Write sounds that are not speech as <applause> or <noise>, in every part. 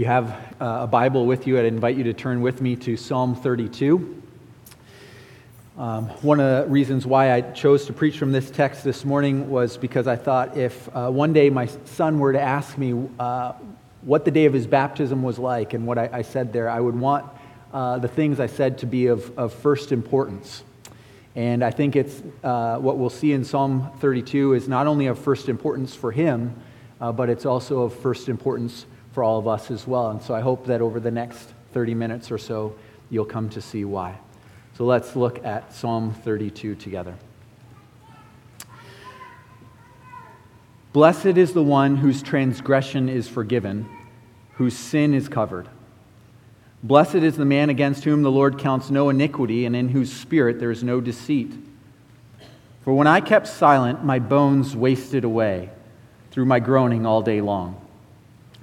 you have uh, a Bible with you, I'd invite you to turn with me to Psalm 32. Um, one of the reasons why I chose to preach from this text this morning was because I thought if uh, one day my son were to ask me uh, what the day of his baptism was like and what I, I said there, I would want uh, the things I said to be of, of first importance. And I think it's uh, what we'll see in Psalm 32 is not only of first importance for him, uh, but it's also of first importance for all of us as well. And so I hope that over the next 30 minutes or so, you'll come to see why. So let's look at Psalm 32 together. Blessed is the one whose transgression is forgiven, whose sin is covered. Blessed is the man against whom the Lord counts no iniquity, and in whose spirit there is no deceit. For when I kept silent, my bones wasted away through my groaning all day long.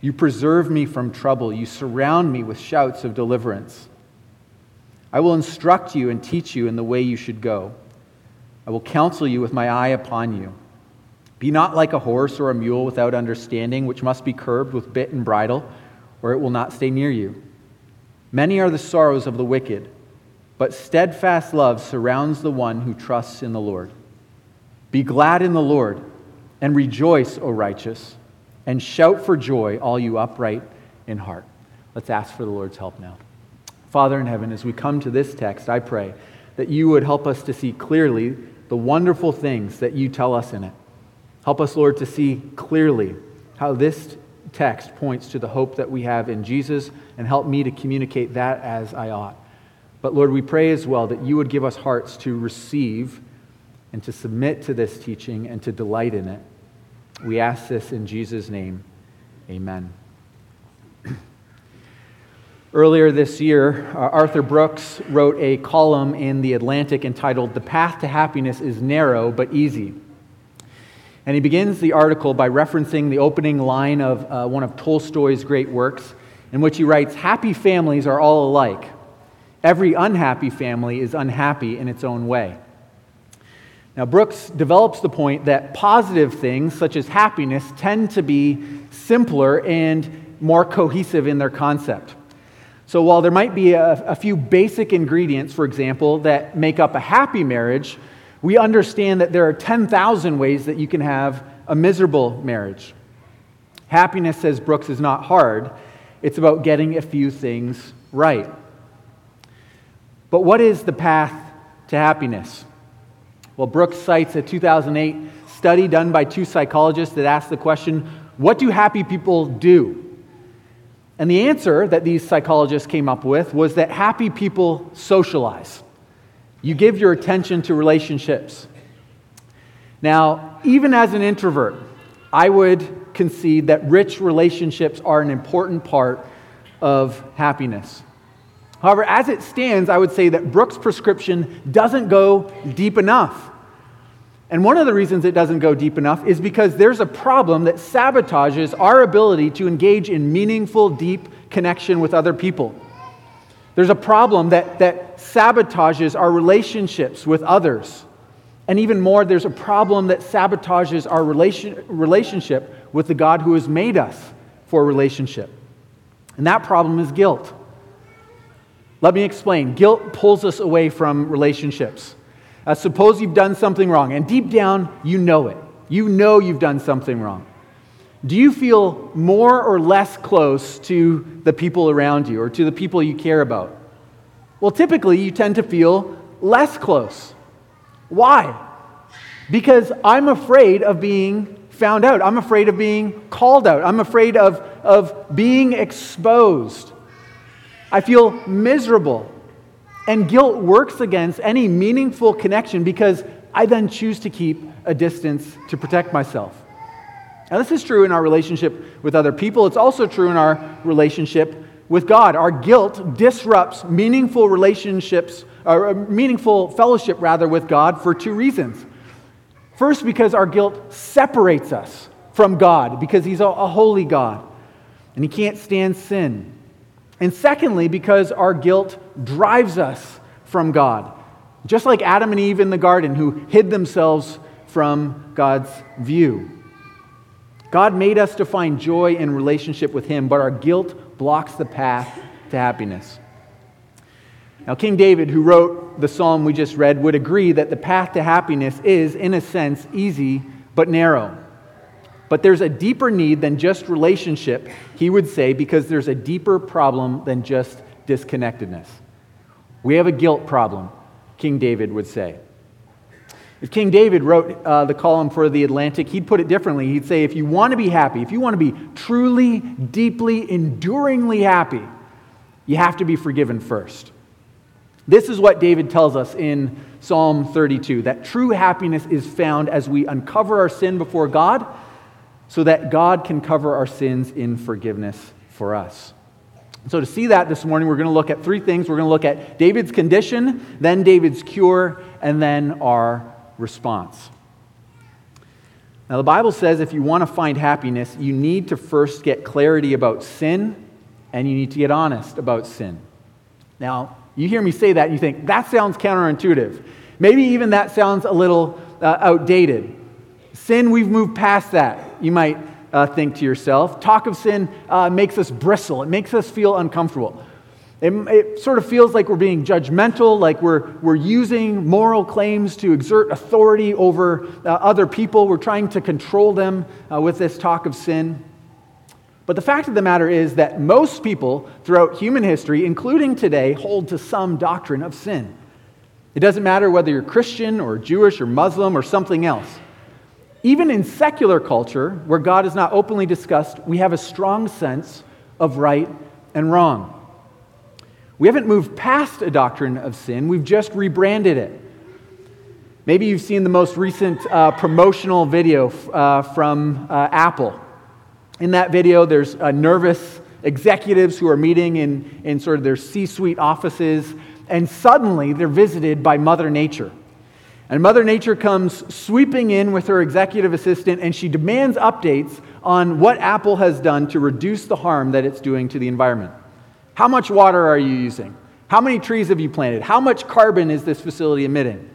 You preserve me from trouble. You surround me with shouts of deliverance. I will instruct you and teach you in the way you should go. I will counsel you with my eye upon you. Be not like a horse or a mule without understanding, which must be curbed with bit and bridle, or it will not stay near you. Many are the sorrows of the wicked, but steadfast love surrounds the one who trusts in the Lord. Be glad in the Lord and rejoice, O righteous, and shout for joy, all you upright in heart. Let's ask for the Lord's help now. Father in heaven, as we come to this text, I pray that you would help us to see clearly the wonderful things that you tell us in it. Help us, Lord, to see clearly how this text points to the hope that we have in Jesus and help me to communicate that as I ought. But Lord, we pray as well that you would give us hearts to receive and to submit to this teaching and to delight in it. We ask this in Jesus' name. Amen. <clears throat> Earlier this year, uh, Arthur Brooks wrote a column in The Atlantic entitled The Path to Happiness is Narrow but Easy. And he begins the article by referencing the opening line of uh, one of Tolstoy's great works, in which he writes Happy families are all alike. Every unhappy family is unhappy in its own way. Now, Brooks develops the point that positive things, such as happiness, tend to be simpler and more cohesive in their concept. So, while there might be a, a, few basic ingredients, for example, that make up a happy marriage, we understand that there are 10,000 ways that you can have a miserable marriage. Happiness, says Brooks, is not hard. It's about getting a few things right. But what is the path to happiness? Well, Brooks cites a 2008 study done by two psychologists that asked the question what do happy people do? And the answer that these psychologists came up with was that happy people socialize. You give your attention to relationships. Now, even as an introvert, I would concede that rich relationships are an important part of happiness. However, as it stands, I would say that Brooks' prescription doesn't go deep enough. And one of the reasons it doesn't go deep enough is because there's a problem that sabotages our ability to engage in meaningful, deep connection with other people. There's a problem that, that sabotages our relationships with others. And even more, there's a problem that sabotages our relation, relationship with the God who has made us for a relationship. And that problem is guilt. Let me explain. Guilt pulls us away from relationships. Uh, suppose you've done something wrong, and deep down, you know it. You know you've done something wrong. Do you feel more or less close to the people around you or to the people you care about? Well, typically, you tend to feel less close. Why? Because I'm afraid of being found out. I'm afraid of being called out. I'm afraid of, of being exposed. I feel miserable. And guilt works against any meaningful connection because I then choose to keep a distance to protect myself. Now, this is true in our relationship with other people. It's also true in our relationship with God. Our guilt disrupts meaningful relationships, or uh, meaningful fellowship, rather, with God for two reasons. First, because our guilt separates us from God, because He's a holy God and He can't stand sin. And secondly, because our guilt drives us from God. Just like Adam and Eve in the garden, who hid themselves from God's view. God made us to find joy in relationship with Him, but our guilt blocks the path to happiness. Now, King David, who wrote the psalm we just read, would agree that the path to happiness is, in a sense, easy but narrow. But there's a deeper need than just relationship, he would say, because there's a deeper problem than just disconnectedness. We have a guilt problem, King David would say. If King David wrote uh, the column for the Atlantic, he'd put it differently. He'd say, if you want to be happy, if you want to be truly, deeply, enduringly happy, you have to be forgiven first. This is what David tells us in Psalm 32 that true happiness is found as we uncover our sin before God so that God can cover our sins in forgiveness for us. So, to see that this morning, we're going to look at three things. We're going to look at David's condition, then David's cure, and then our response. Now, the Bible says if you want to find happiness, you need to first get clarity about sin and you need to get honest about sin. Now, you hear me say that and you think, that sounds counterintuitive. Maybe even that sounds a little uh, outdated. Sin, we've moved past that, you might uh, think to yourself. Talk of sin uh, makes us bristle, it makes us feel uncomfortable. It, it, sort of feels like we're being judgmental, like we're, we're using moral claims to exert authority over uh, other people. We're trying to control them uh, with this talk of sin. But the fact of the matter is that most people throughout human history, including today, hold to some doctrine of sin. It doesn't matter whether you're Christian or Jewish or Muslim or something else. Even in secular culture, where God is not openly discussed, we have a strong sense of right and wrong. We haven't moved past a doctrine of sin, we've just rebranded it. Maybe you've seen the most recent uh, promotional video uh, from uh, Apple. In that video, there's uh, nervous executives who are meeting in, in sort of their C suite offices, and suddenly they're visited by Mother Nature. And Mother Nature comes sweeping in with her executive assistant, and she demands updates on what Apple has done to reduce the harm that it's doing to the environment. How much water are you using? How many trees have you planted? How much carbon is this facility emitting?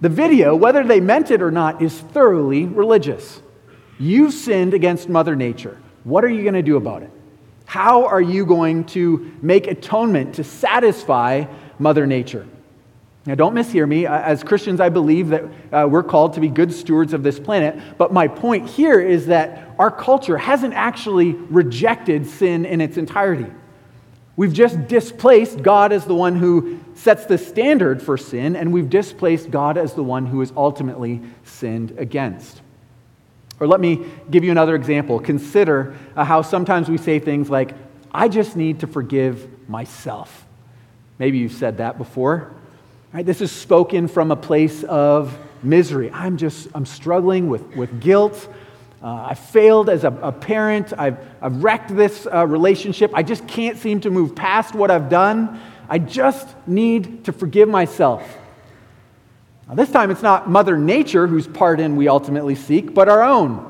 The video, whether they meant it or not, is thoroughly religious. You've sinned against Mother Nature. What are you going to do about it? How are you going to make atonement to satisfy Mother Nature? Now, don't mishear me. As Christians, I believe that uh, we're called to be good stewards of this planet. But my point here is that our culture hasn't actually rejected sin in its entirety. We've just displaced God as the one who sets the standard for sin, and we've displaced God as the one who is ultimately sinned against. Or let me give you another example. Consider uh, how sometimes we say things like, I just need to forgive myself. Maybe you've said that before. Right? This is spoken from a place of misery. I'm just, I'm struggling with, with guilt. Uh, I failed as a, a parent. I've, I've wrecked this uh, relationship. I just can't seem to move past what I've done. I just need to forgive myself. Now, this time it's not Mother Nature whose pardon we ultimately seek, but our own.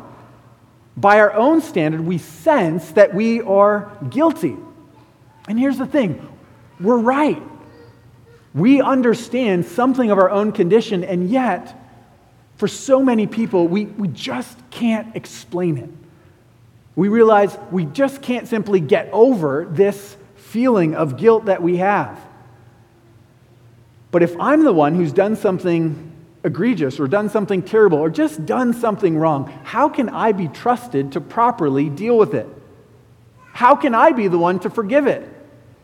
By our own standard, we sense that we are guilty. And here's the thing we're right. We understand something of our own condition, and yet, for so many people, we, we just can't explain it. We realize we just can't simply get over this feeling of guilt that we have. But if I'm the one who's done something egregious or done something terrible or just done something wrong, how can I be trusted to properly deal with it? How can I be the one to forgive it?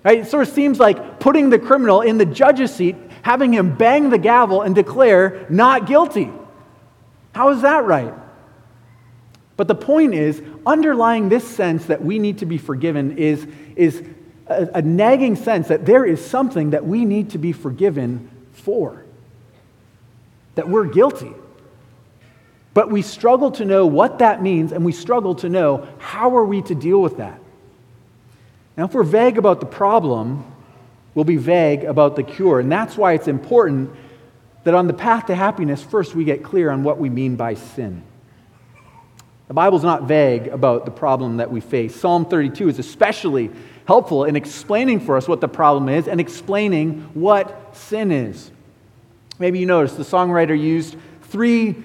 Right? It sort of seems like putting the criminal in the judge's seat, having him bang the gavel and declare not guilty. How is that right? But the point is, underlying this sense that we need to be forgiven is, is a, a nagging sense that there is something that we need to be forgiven for, that we're guilty. But we struggle to know what that means, and we struggle to know how are we to deal with that. Now, if we're vague about the problem, we'll be vague about the cure. And that's why it's important that on the path to happiness, first we get clear on what we mean by sin. The Bible's not vague about the problem that we face. Psalm 32 is especially helpful in explaining for us what the problem is and explaining what sin is. Maybe you noticed the songwriter used three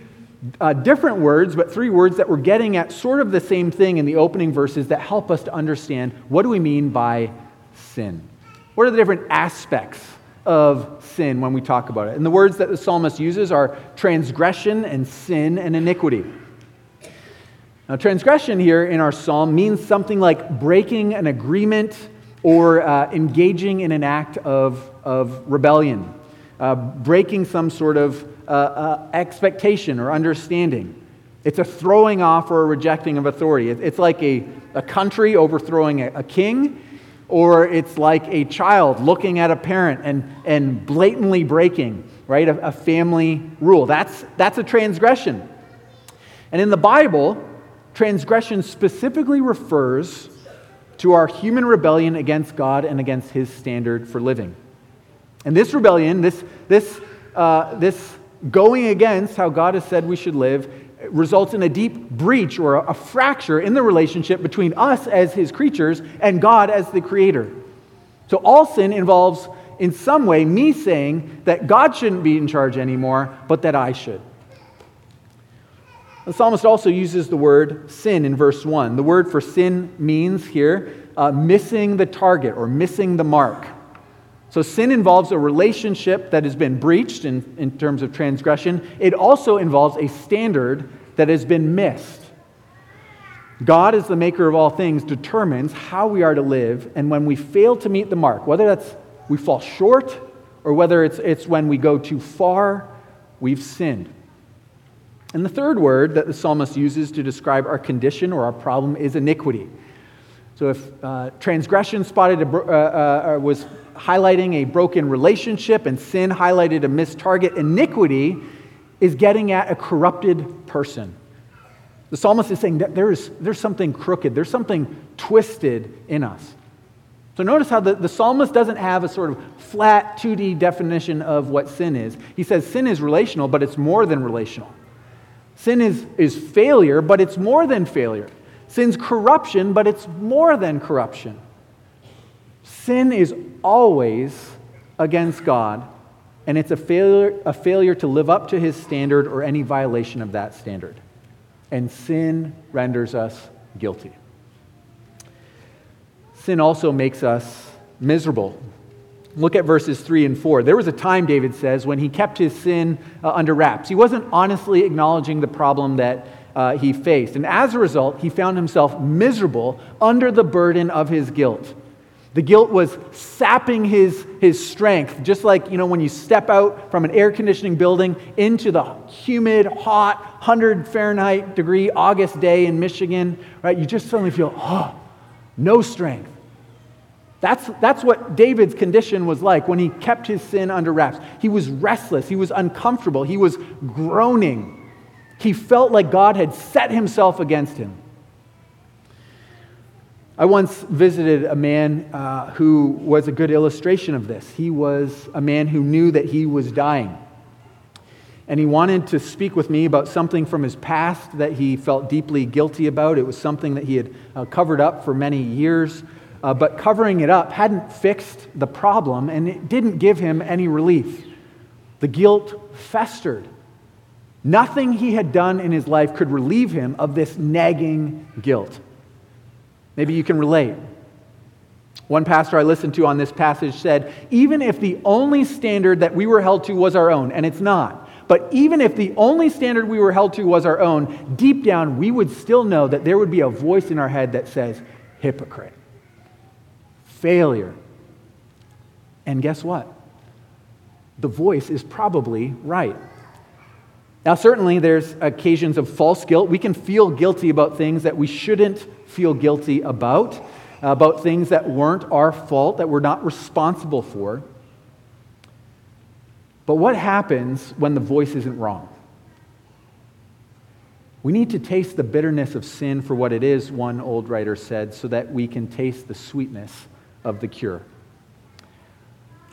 uh, different words, but three words that we're getting at sort of the same thing in the opening verses that help us to understand what do we mean by sin. What are the different aspects of sin when we talk about it? And the words that the psalmist uses are transgression and sin and iniquity. Now, transgression here in our psalm means something like breaking an agreement or uh, engaging in an act of, of rebellion, uh, breaking some sort of uh, uh expectation or understanding. It's a throwing off or a rejecting of authority. It's like a, a country overthrowing a, a king or it's like a child looking at a parent and, and blatantly breaking, right, a, a family rule. That's, that's a transgression. And in the Bible, transgression specifically refers to our human rebellion against God and against his standard for living. And this rebellion, this, this, uh, this going against how God has said we should live, results in a deep breach or a fracture in the relationship between us as his creatures and God as the creator. So all sin involves, in some way, me saying that God shouldn't be in charge anymore, but that I should. The psalmist also uses the word sin in verse 1. The word for sin means here uh, missing the target or missing the mark. So sin involves a relationship that has been breached in, in terms of transgression. It also involves a standard that has been missed. God, as the maker of all things, determines how we are to live, and when we fail to meet the mark, whether that's we fall short or whether it's, it's when we go too far, we've sinned. And the third word that the psalmist uses to describe our condition or our problem is iniquity. So if uh, transgression spotted a, uh, uh, was highlighting a broken relationship and sin highlighted a missed target. Iniquity is getting at a corrupted person. The psalmist is saying that there is, there's something crooked, there's something twisted in us. So notice how the, the psalmist doesn't have a sort of flat 2D definition of what sin is. He says sin is relational, but it's more than relational. Sin is, is failure, but it's more than failure. Sin's corruption, but it's more than corruption. Sin is always against God, and it's a failure, a failure to live up to his standard or any violation of that standard. And sin renders us guilty. Sin also makes us miserable. Look at verses 3 and 4. There was a time, David says, when he kept his sin uh, under wraps. He wasn't honestly acknowledging the problem that uh, he faced. And as a result, he found himself miserable under the burden of his guilt. The guilt was sapping his, his strength, just like, you know, when you step out from an air conditioning building into the humid, hot, 100 Fahrenheit degree August day in Michigan, right? You just suddenly feel, oh, no strength. That's, that's what David's condition was like when he kept his sin under wraps. He was restless, he was uncomfortable, he was groaning. He felt like God had set himself against him. I once visited a man uh, who was a good illustration of this. He was a man who knew that he was dying. And he wanted to speak with me about something from his past that he felt deeply guilty about. It was something that he had uh, covered up for many years, uh, but covering it up hadn't fixed the problem and it didn't give him any relief. The guilt festered. Nothing he had done in his life could relieve him of this nagging guilt. Maybe you can relate. One pastor I listened to on this passage said, even if the only standard that we were held to was our own, and it's not, but even if the only standard we were held to was our own, deep down we would still know that there would be a voice in our head that says, hypocrite, failure. And guess what? The voice is probably right. Now, certainly, there's occasions of false guilt. We can feel guilty about things that we shouldn't feel guilty about, about things that weren't our fault, that we're not responsible for. But what happens when the voice isn't wrong? We need to taste the bitterness of sin for what it is, one old writer said, so that we can taste the sweetness of the cure.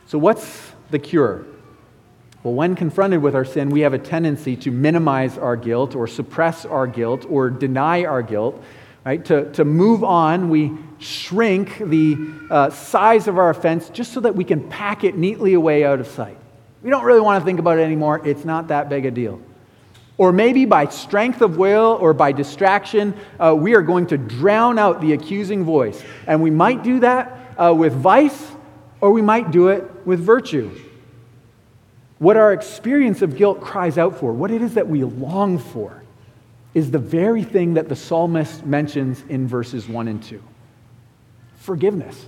So, what's the cure? Well, when confronted with our sin, we have a tendency to minimize our guilt or suppress our guilt or deny our guilt. Right? To, to move on, we shrink the uh, size of our offense just so that we can pack it neatly away out of sight. We don't really want to think about it anymore. It's not that big a deal. Or maybe by strength of will or by distraction, uh, we are going to drown out the accusing voice. And we might do that uh, with vice, or we might do it with virtue. What our experience of guilt cries out for, what it is that we long for, is the very thing that the psalmist mentions in verses 1 and 2 forgiveness.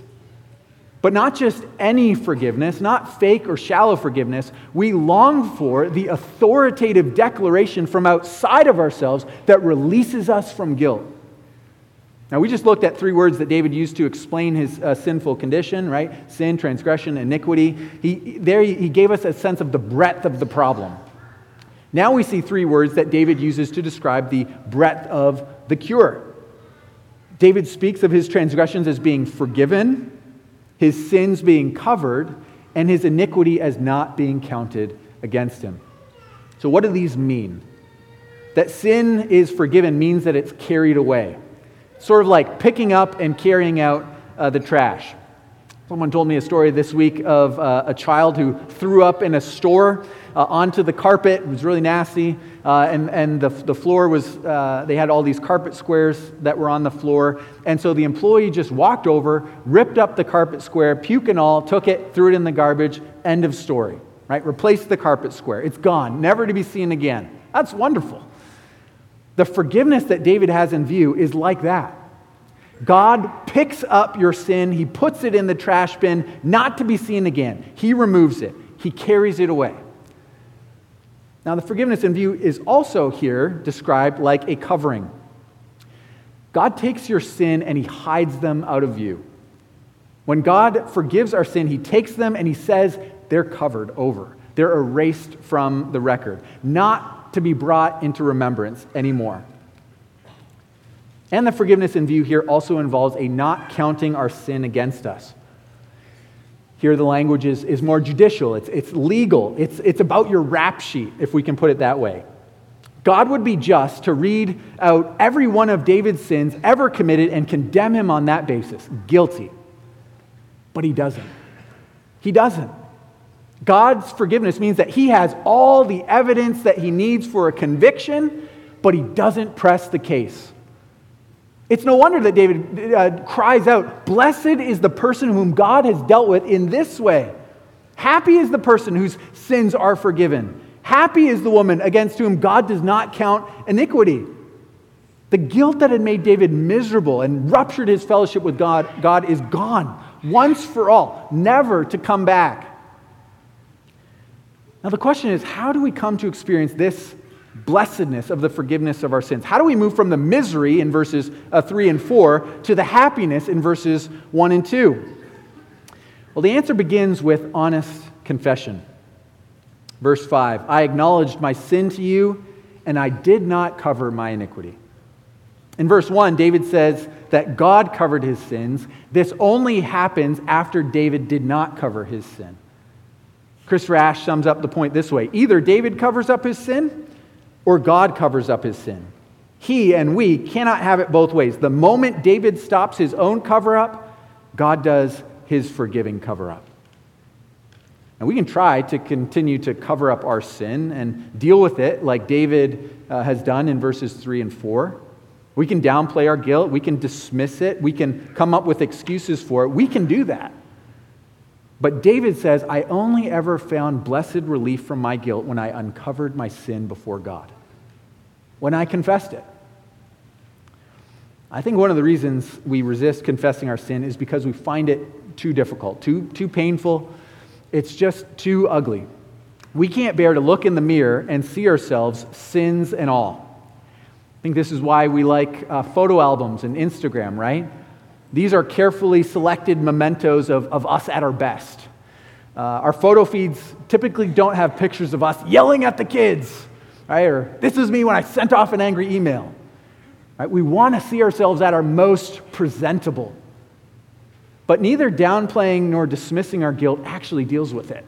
But not just any forgiveness, not fake or shallow forgiveness. We long for the authoritative declaration from outside of ourselves that releases us from guilt. Now, we just looked at three words that David used to explain his uh, sinful condition, right? Sin, transgression, iniquity. He, there he gave us a sense of the breadth of the problem. Now we see three words that David uses to describe the breadth of the cure. David speaks of his transgressions as being forgiven, his sins being covered, and his iniquity as not being counted against him. So, what do these mean? That sin is forgiven means that it's carried away. Sort of like picking up and carrying out uh, the trash. Someone told me a story this week of uh, a child who threw up in a store uh, onto the carpet. It was really nasty. Uh, and and the, the floor was, uh, they had all these carpet squares that were on the floor. And so the employee just walked over, ripped up the carpet square, puke and all, took it, threw it in the garbage. End of story, right? Replaced the carpet square. It's gone, never to be seen again. That's wonderful. The forgiveness that David has in view is like that. God picks up your sin, He puts it in the trash bin, not to be seen again. He removes it, He carries it away. Now, the forgiveness in view is also here described like a covering. God takes your sin and he hides them out of view. When God forgives our sin, he takes them and he says they're covered over. They're erased from the record, not to be brought into remembrance anymore. And the forgiveness in view here also involves a not counting our sin against us. Here, the language is, is more judicial, it's, it's legal, it's, it's about your rap sheet, if we can put it that way. God would be just to read out every one of David's sins ever committed and condemn him on that basis, guilty. But he doesn't. He doesn't. God's forgiveness means that he has all the evidence that he needs for a conviction, but he doesn't press the case. It's no wonder that David uh, cries out, Blessed is the person whom God has dealt with in this way. Happy is the person whose sins are forgiven. Happy is the woman against whom God does not count iniquity. The guilt that had made David miserable and ruptured his fellowship with God, God is gone once for all, never to come back. Now, the question is how do we come to experience this blessedness of the forgiveness of our sins? How do we move from the misery in verses uh, 3 and 4 to the happiness in verses 1 and 2? Well, the answer begins with honest confession. Verse 5 I acknowledged my sin to you, and I did not cover my iniquity. In verse 1, David says that God covered his sins. This only happens after David did not cover his sin. Christopher Ash sums up the point this way either David covers up his sin, or God covers up his sin. He and we cannot have it both ways. The moment David stops his own cover up, God does his forgiving cover up. And we can try to continue to cover up our sin and deal with it like David uh, has done in verses 3 and 4. We can downplay our guilt. We can dismiss it. We can come up with excuses for it. We can do that. But David says, I only ever found blessed relief from my guilt when I uncovered my sin before God, when I confessed it. I think one of the reasons we resist confessing our sin is because we find it too difficult, too, too painful. It's just too ugly. We can't bear to look in the mirror and see ourselves, sins and all. I think this is why we like uh, photo albums and Instagram, right? These are carefully selected mementos of, of us at our best. Uh, our photo feeds typically don't have pictures of us yelling at the kids right? Or this is me when I sent off an angry email. Right? We want to see ourselves at our most presentable. But neither downplaying nor dismissing our guilt actually deals with it.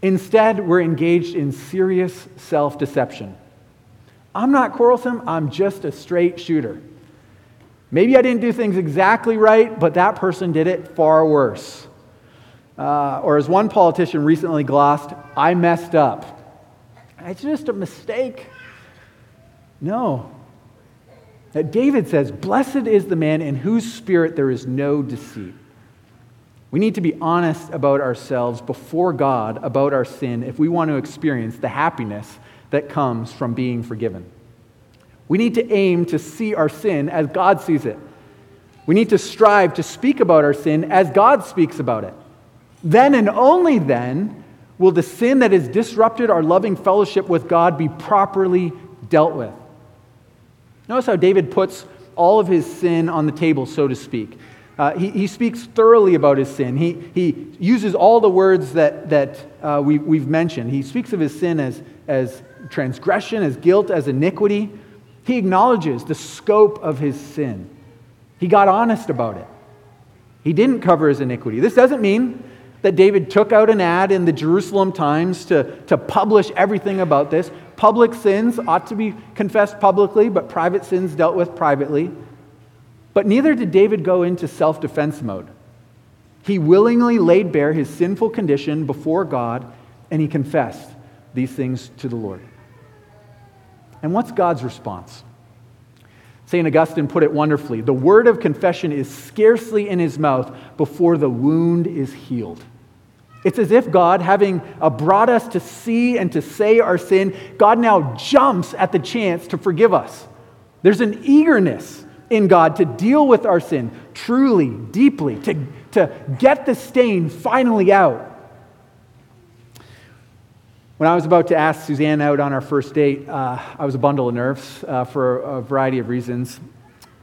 Instead, we're engaged in serious self deception. I'm not quarrelsome, I'm just a straight shooter. Maybe I didn't do things exactly right, but that person did it far worse. Uh, or as one politician recently glossed, I messed up. It's just a mistake. No. That David says, Blessed is the man in whose spirit there is no deceit. We need to be honest about ourselves before God about our sin if we want to experience the happiness that comes from being forgiven. We need to aim to see our sin as God sees it. We need to strive to speak about our sin as God speaks about it. Then and only then will the sin that has disrupted our loving fellowship with God be properly dealt with. Notice how David puts all of his sin on the table, so to speak. Uh, he, he speaks thoroughly about his sin. He, he uses all the words that, that uh, we, we've mentioned. He speaks of his sin as, as transgression, as guilt, as iniquity. He acknowledges the scope of his sin. He got honest about it. He didn't cover his iniquity. This doesn't mean that David took out an ad in the Jerusalem Times to, to publish everything about this. Public sins ought to be confessed publicly, but private sins dealt with privately. But neither did David go into self defense mode. He willingly laid bare his sinful condition before God and he confessed these things to the Lord. And what's God's response? St. Augustine put it wonderfully the word of confession is scarcely in his mouth before the wound is healed. It's as if God, having uh, brought us to see and to say our sin, God now jumps at the chance to forgive us. There's an eagerness in God to deal with our sin truly, deeply, to, to get the stain finally out. When I was about to ask Suzanne out on our first date, uh, I was a bundle of nerves uh, for a variety of reasons.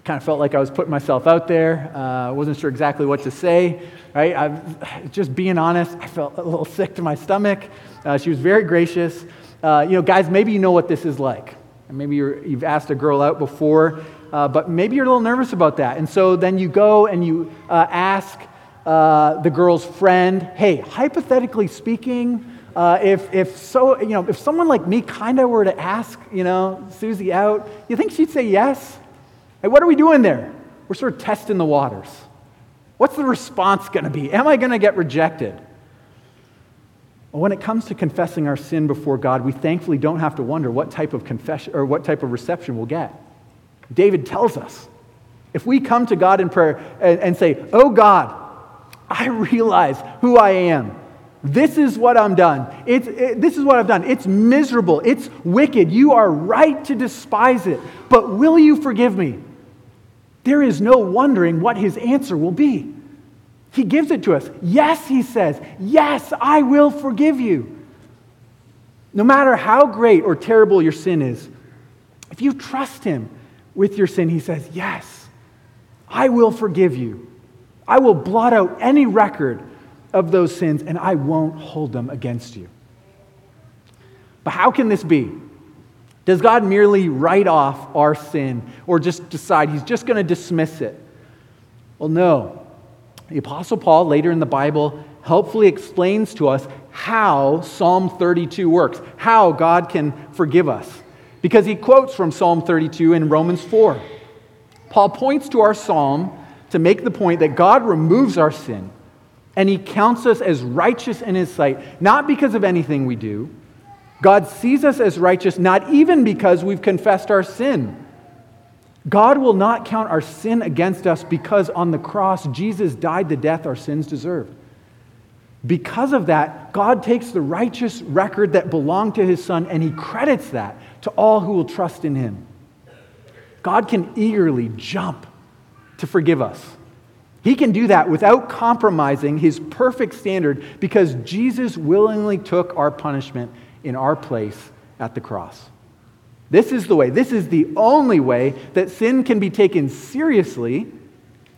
Kind of felt like I was putting myself out there. I uh, wasn't sure exactly what to say. Right? I, just being honest, I felt a little <laughs> sick to my stomach. Uh, she was very gracious. Uh, you know, guys, maybe you know what this is like. Maybe you have asked a girl out before, uh, but maybe you're a little nervous about that. And so then you go and you ask the girl's friend, hey, hypothetically speaking, uh, if, if, so, you know, if someone like me kind of were to ask, you know, Susie out, you think she'd say yes? Hey, what are we doing there? We're sort of testing the waters. What's the response going to be? Am I going to get rejected? Well, when it comes to confessing our sin before God, we thankfully don't have to wonder what type of confession or what type of reception we'll get. David tells us if we come to God in prayer and, and say, Oh God, I realize who I am. This is what I'm done. It's, it, this is what I've done. It's miserable. It's wicked. You are right to despise it. But will you forgive me? There is no wondering what his answer will be. He gives it to us. Yes, he says. Yes, I will forgive you. No matter how great or terrible your sin is, if you trust him with your sin, he says, Yes, I will forgive you. I will blot out any record of those sins, and I won't hold them against you. But how can this be? Does God merely write off our sin or just decide he's just going to dismiss it? Well, no. The Apostle Paul, later in the Bible, helpfully explains to us how Psalm 32 works, how God can forgive us. Because he quotes from Psalm 32 in Romans 4. Paul points to our psalm to make the point that God removes our sin and he counts us as righteous in his sight, not because of anything we do. God sees us as righteous not even because we've confessed our sin. God will not count our sin against us because on the cross, Jesus died the death our sins deserved. Because of that, God takes the righteous record that belonged to his son and he credits that to all who will trust in him. God can eagerly jump to forgive us. He can do that without compromising his perfect standard because Jesus willingly took our punishment in our place at the cross. This is the way, this is the only way that sin can be taken seriously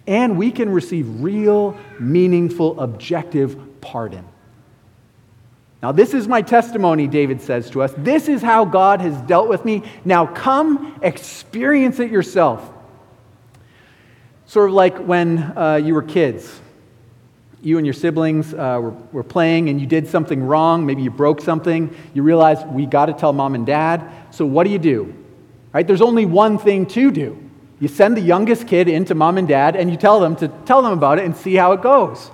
and we can receive real, meaningful, objective pardon. Now, this is my testimony, David says to us. This is how God has dealt with me. Now, come experience it yourself. Sort of like when uh, you were kids. You and your siblings uh, were, were playing and you did something wrong. Maybe you broke something. You realize we got to tell mom and dad. So, what do you do? Right? There's only one thing to do. You send the youngest kid into mom and dad and you tell them to tell them about it and see how it goes.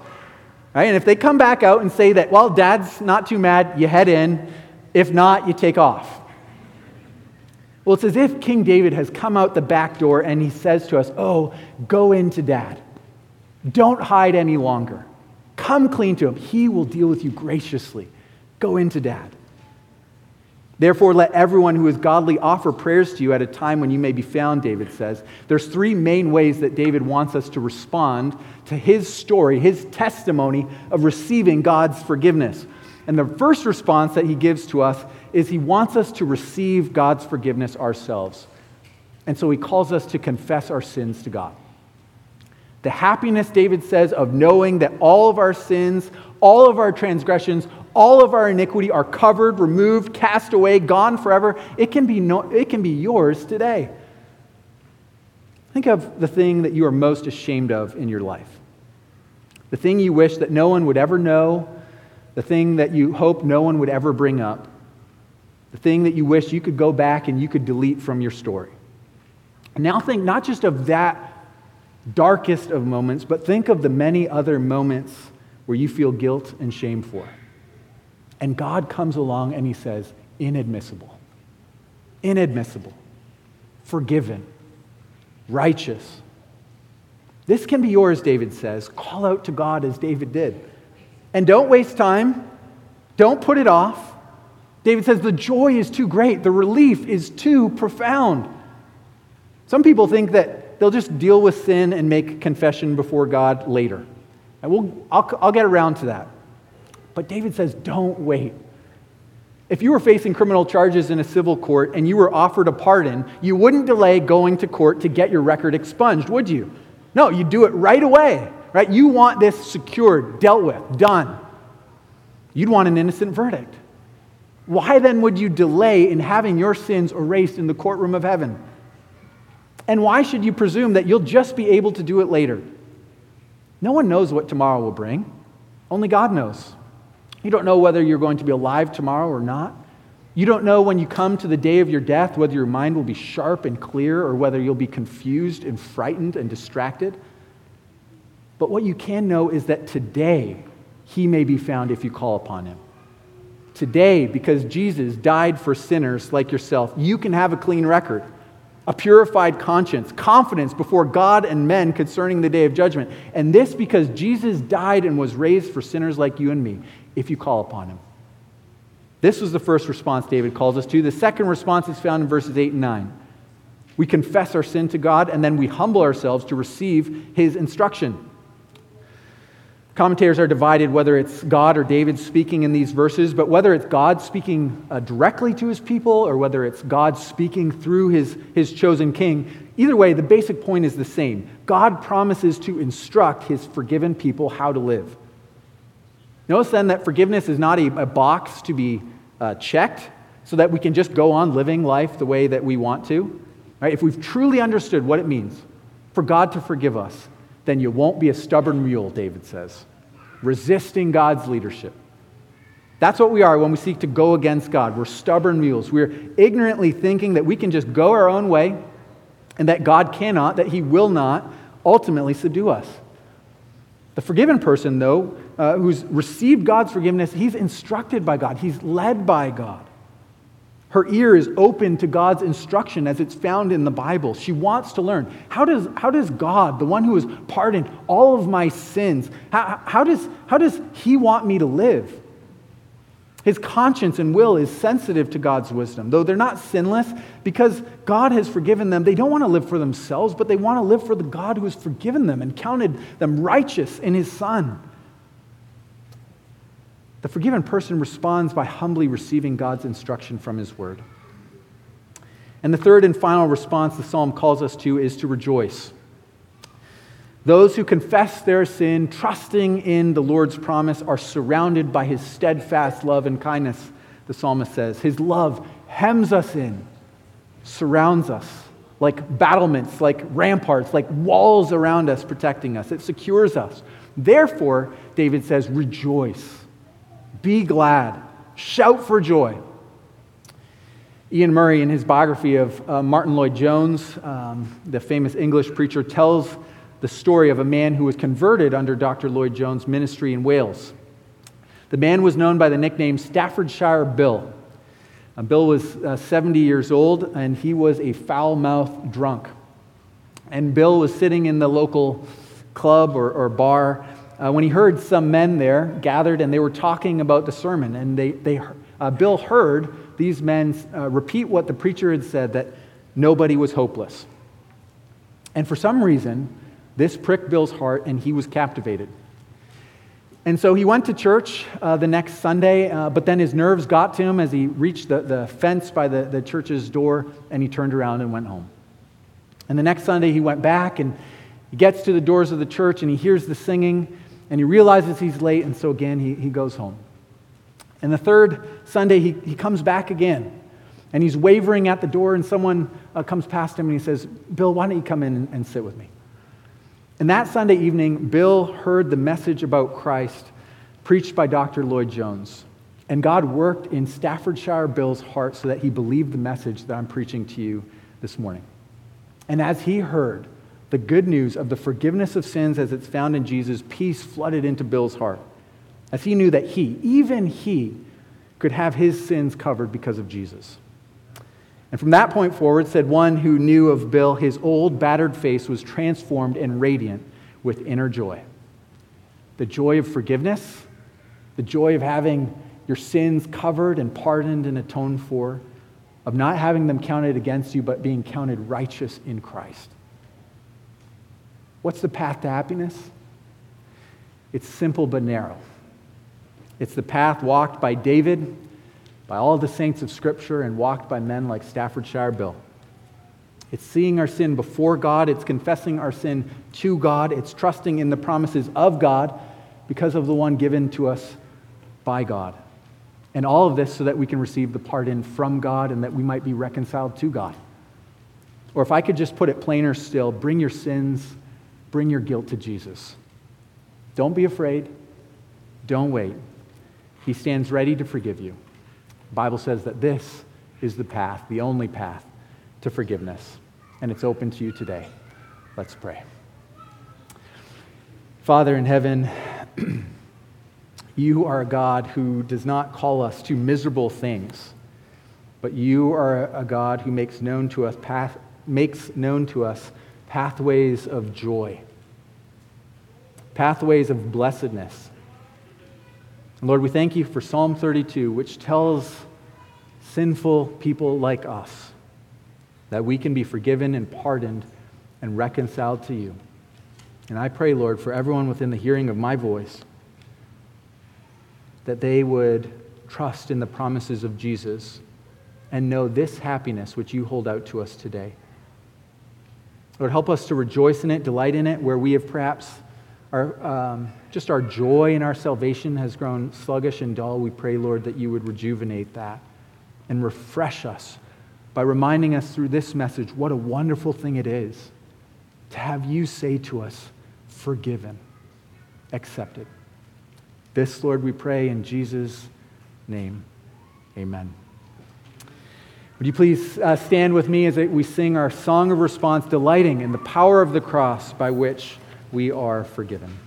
Right? And if they come back out and say that, well, dad's not too mad, you head in. If not, you take off. Well, it's as if King David has come out the back door and he says to us, Oh, go into dad. Don't hide any longer. Come clean to him. He will deal with you graciously. Go into dad. Therefore, let everyone who is godly offer prayers to you at a time when you may be found, David says. There's three main ways that David wants us to respond to his story, his testimony of receiving God's forgiveness. And the first response that he gives to us is he wants us to receive God's forgiveness ourselves. And so he calls us to confess our sins to God. The happiness, David says, of knowing that all of our sins, all of our transgressions, all of our iniquity are covered, removed, cast away, gone forever. It can be, no, it can be yours today. Think of the thing that you are most ashamed of in your life. The thing you wish that no one would ever know, the thing that you hope no one would ever bring up, the thing that you wish you could go back and you could delete from your story. now think not just of that darkest of moments, but think of the many other moments where you feel guilt and shame for. And God comes along and he says, inadmissible, inadmissible, forgiven, righteous. This can be yours, David says. Call out to God as David did. And don't waste time, don't put it off. David says the joy is too great, the relief is too profound. Some people think that they'll just deal with sin and make confession before God later. And we'll, I'll, I'll get around to that. But David says, don't wait. If you were facing criminal charges in a civil court and you were offered a pardon, you wouldn't delay going to court to get your record expunged, would you? No, you'd do it right away, right? You want this secured, dealt with, done. You'd want an innocent verdict. Why then would you delay in having your sins erased in the courtroom of heaven? And why should you presume that you'll just be able to do it later? No one knows what tomorrow will bring, only God knows. You don't know whether you're going to be alive tomorrow or not. You don't know when you come to the day of your death whether your mind will be sharp and clear or whether you'll be confused and frightened and distracted. But what you can know is that today he may be found if you call upon him. Today, because Jesus died for sinners like yourself, you can have a clean record, a purified conscience, confidence before God and men concerning the day of judgment. And this because Jesus died and was raised for sinners like you and me if you call upon him. This was the first response David calls us to. The second response is found in verses 8 and 9. We confess our sin to God and then we humble ourselves to receive his instruction. Commentators are divided whether it's God or David speaking in these verses, but whether it's God speaking uh, directly to his people or whether it's God speaking through his, his chosen king, either way, the basic point is the same. God promises to instruct his forgiven people how to live. Notice then that forgiveness is not a, a box to be uh, checked so that we can just go on living life the way that we want to. Right? If we've truly understood what it means for God to forgive us, then you won't be a stubborn mule, David says, resisting God's leadership. That's what we are when we seek to go against God. We're stubborn mules. We're ignorantly thinking that we can just go our own way and that God cannot, that He will not ultimately subdue us. The forgiven person, though, uh, who's received God's forgiveness, he's instructed by God, he's led by God. Her ear is open to God's instruction as it's found in the Bible. She wants to learn. How does, how does God, the one who has pardoned all of my sins, how, how, does, how does He want me to live? His conscience and will is sensitive to God's wisdom. Though they're not sinless, because God has forgiven them, they don't want to live for themselves, but they want to live for the God who has forgiven them and counted them righteous in His Son. The forgiven person responds by humbly receiving God's instruction from His Word. And the third and final response the psalm calls us to is to rejoice. Those who confess their sin, trusting in the Lord's promise, are surrounded by his steadfast love and kindness, the psalmist says. His love hems us in, surrounds us like battlements, like ramparts, like walls around us protecting us. It secures us. Therefore, David says, rejoice, be glad, shout for joy. Iain Murray, in his biography of uh, Martyn Lloyd-Jones, um, the famous English preacher, tells the story of a man who was converted under Dr. Lloyd-Jones' ministry in Wales. The man was known by the nickname Staffordshire Bill. Uh, Bill was uh, 70 years old, and he was a foul mouthed drunk. And Bill was sitting in the local club or, or bar uh, when he heard some men there gathered and they were talking about the sermon. And they, they, uh, Bill heard these men uh, repeat what the preacher had said that nobody was hopeless. And for some reason, this pricked Bill's heart and he was captivated. And so he went to church uh, the next Sunday, uh, but then his nerves got to him as he reached the, the fence by the, the church's door and he turned around and went home. And the next Sunday he went back and he gets to the doors of the church and he hears the singing and he realizes he's late, and so again he, he goes home. And the third Sunday, he, he comes back again. And he's wavering at the door, and someone uh, comes past him and he says, Bill, why don't you come in and, and sit with me? And that Sunday evening, Bill heard the message about Christ preached by Dr. Lloyd-Jones. And God worked in Staffordshire Bill's heart so that he believed the message that I'm preaching to you this morning. And as he heard the good news of the forgiveness of sins as it's found in Jesus, peace flooded into Bill's heart as he knew that he, even he, could have his sins covered because of Jesus. And from that point forward, said one who knew of Bill, his old battered face was transformed and radiant with inner joy. The joy of forgiveness, the joy of having your sins covered and pardoned and atoned for, of not having them counted against you, but being counted righteous in Christ. What's the path to happiness? It's simple but narrow. It's the path walked by David, by all the saints of Scripture, and walked by men like Staffordshire Bill. It's seeing our sin before God, it's confessing our sin to God, it's trusting in the promises of God because of the one given to us by God. And all of this so that we can receive the pardon from God and that we might be reconciled to God. Or if I could just put it plainer still, bring your sins, bring your guilt to Jesus. Don't be afraid. Don't wait. He stands ready to forgive you. The Bible says that this is the path, the only path to forgiveness, and it's open to you today. Let's pray. Father in heaven, <clears throat> you are a God who does not call us to miserable things, but you are a God who makes known to us path, makes known to us pathways of joy, pathways of blessedness, Lord, we thank you for Psalm 32, which tells sinful people like us that we can be forgiven and pardoned and reconciled to you. And I pray, Lord, for everyone within the hearing of my voice, that they would trust in the promises of Jesus and know this happiness which you hold out to us today. Lord, help us to rejoice in it, delight in it, where we have perhaps our, um, just our joy in our salvation has grown sluggish and dull. We pray, Lord, that you would rejuvenate that and refresh us by reminding us through this message what a wonderful thing it is to have you say to us, forgiven, accepted. This, Lord, we pray in Jesus' name. Amen. Would you please uh, stand with me as we sing our song of response, delighting in the power of the cross by which we are forgiven.